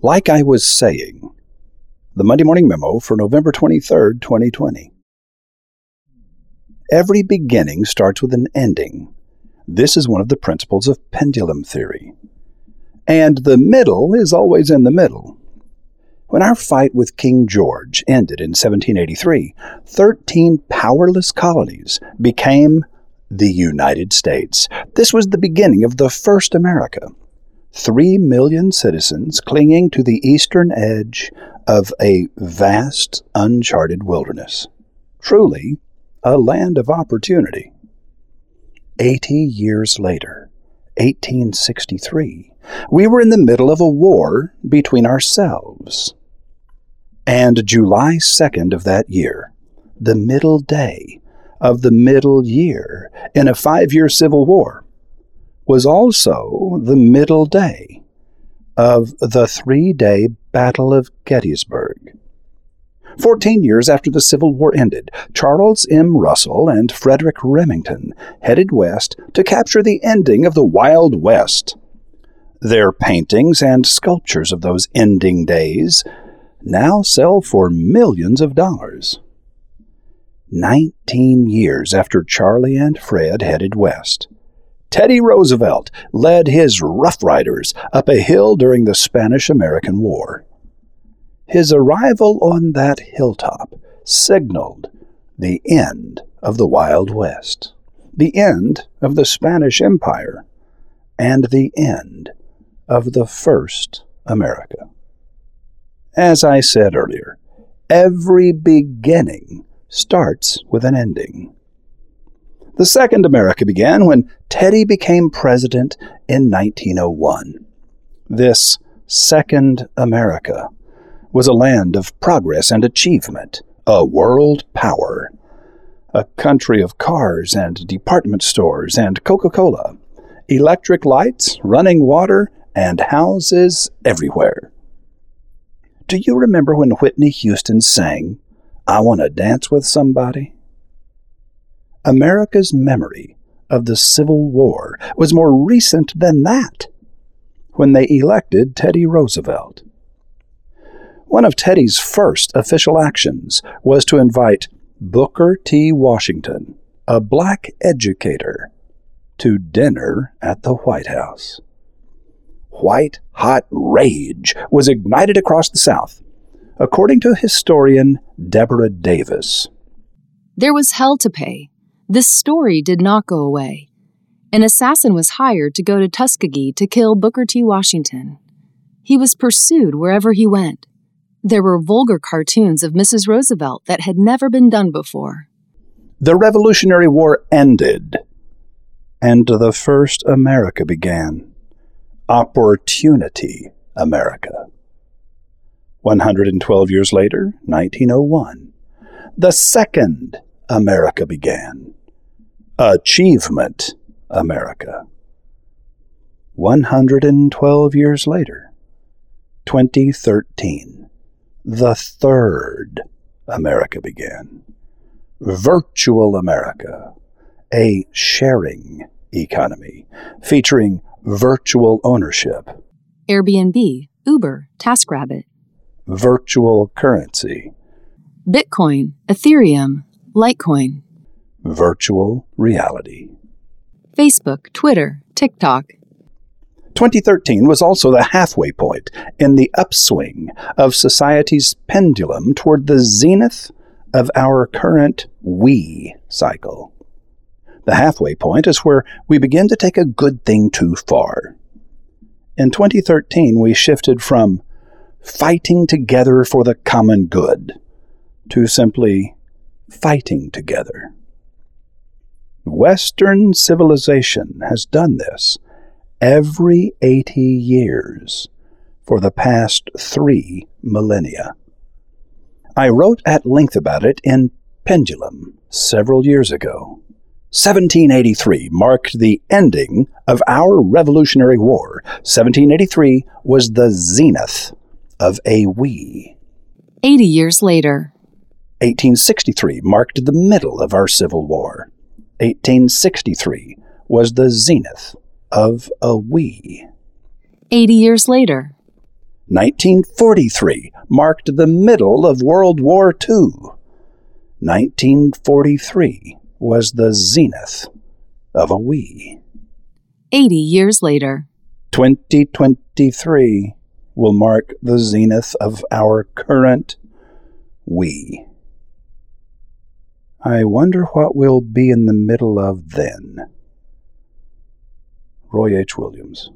Like I was saying, the Monday Morning Memo for November 23rd, 2020. Every beginning starts with an ending. This is one of the principles of pendulum theory. And the middle is always in the middle. When our fight with King George ended in 1783, 13 powerless colonies became the United States. This was the beginning of the first America three million citizens clinging to the eastern edge of a vast, uncharted wilderness. Truly, a land of opportunity. Eighty years later, 1863, we were in the middle of a war between ourselves. And July 2nd of that year, the middle day of the middle year in a five year civil war, was also the middle day of the three day Battle of Gettysburg. Fourteen years after the Civil War ended, Charles M. Russell and Frederic Remington headed west to capture the ending of the Wild West. Their paintings and sculptures of those ending days now sell for millions of dollars. Nineteen years after Charlie and Fred headed west, Teddy Roosevelt led his Rough Riders up a hill during the Spanish American War. His arrival on that hilltop signaled the end of the Wild West, the end of the Spanish Empire, and the end of the first America. As I said earlier, every beginning starts with an ending. The Second America began when Teddy became president in 1901. This Second America was a land of progress and achievement, a world power, a country of cars and department stores and Coca Cola, electric lights, running water, and houses everywhere. Do you remember when Whitney Houston sang, I Want to Dance with Somebody? America's memory of the Civil War was more recent than that, when they elected Teddy Roosevelt. One of Teddy's first official actions was to invite Booker T. Washington, a black educator, to dinner at the White House. White hot rage was ignited across the South, according to historian Deborah Davis. There was hell to pay this story did not go away. An assassin was hired to go to Tuskegee to kill Booker T. Washington. He was pursued wherever he went. There were vulgar cartoons of Mrs. Roosevelt that had never been done before. The Revolutionary War ended, and the first America began. Opportunity America. 112 years later, 1901, the second America began. Achievement America. 112 years later, 2013, the third America began. Virtual America, a sharing economy featuring virtual ownership. Airbnb, Uber, TaskRabbit. Virtual currency. Bitcoin, Ethereum, Litecoin virtual reality. Facebook, Twitter, TikTok. 2013 was also the halfway point in the upswing of society's pendulum toward the zenith of our current we cycle. The halfway point is where we begin to take a good thing too far. In 2013, we shifted from fighting together for the common good to simply fighting together. Western civilization has done this every 80 years for the past three millennia. I wrote at length about it in Pendulum several years ago. 1783 marked the ending of our Revolutionary War. 1783 was the zenith of a we. 80 years later. 1863 marked the middle of our Civil War. 1863 was the zenith of a we. 80 years later. 1943 marked the middle of World War II. 1943 was the zenith of a we. 80 years later. 2023 will mark the zenith of our current we. I wonder what we'll be in the middle of then. Roy H. Williams.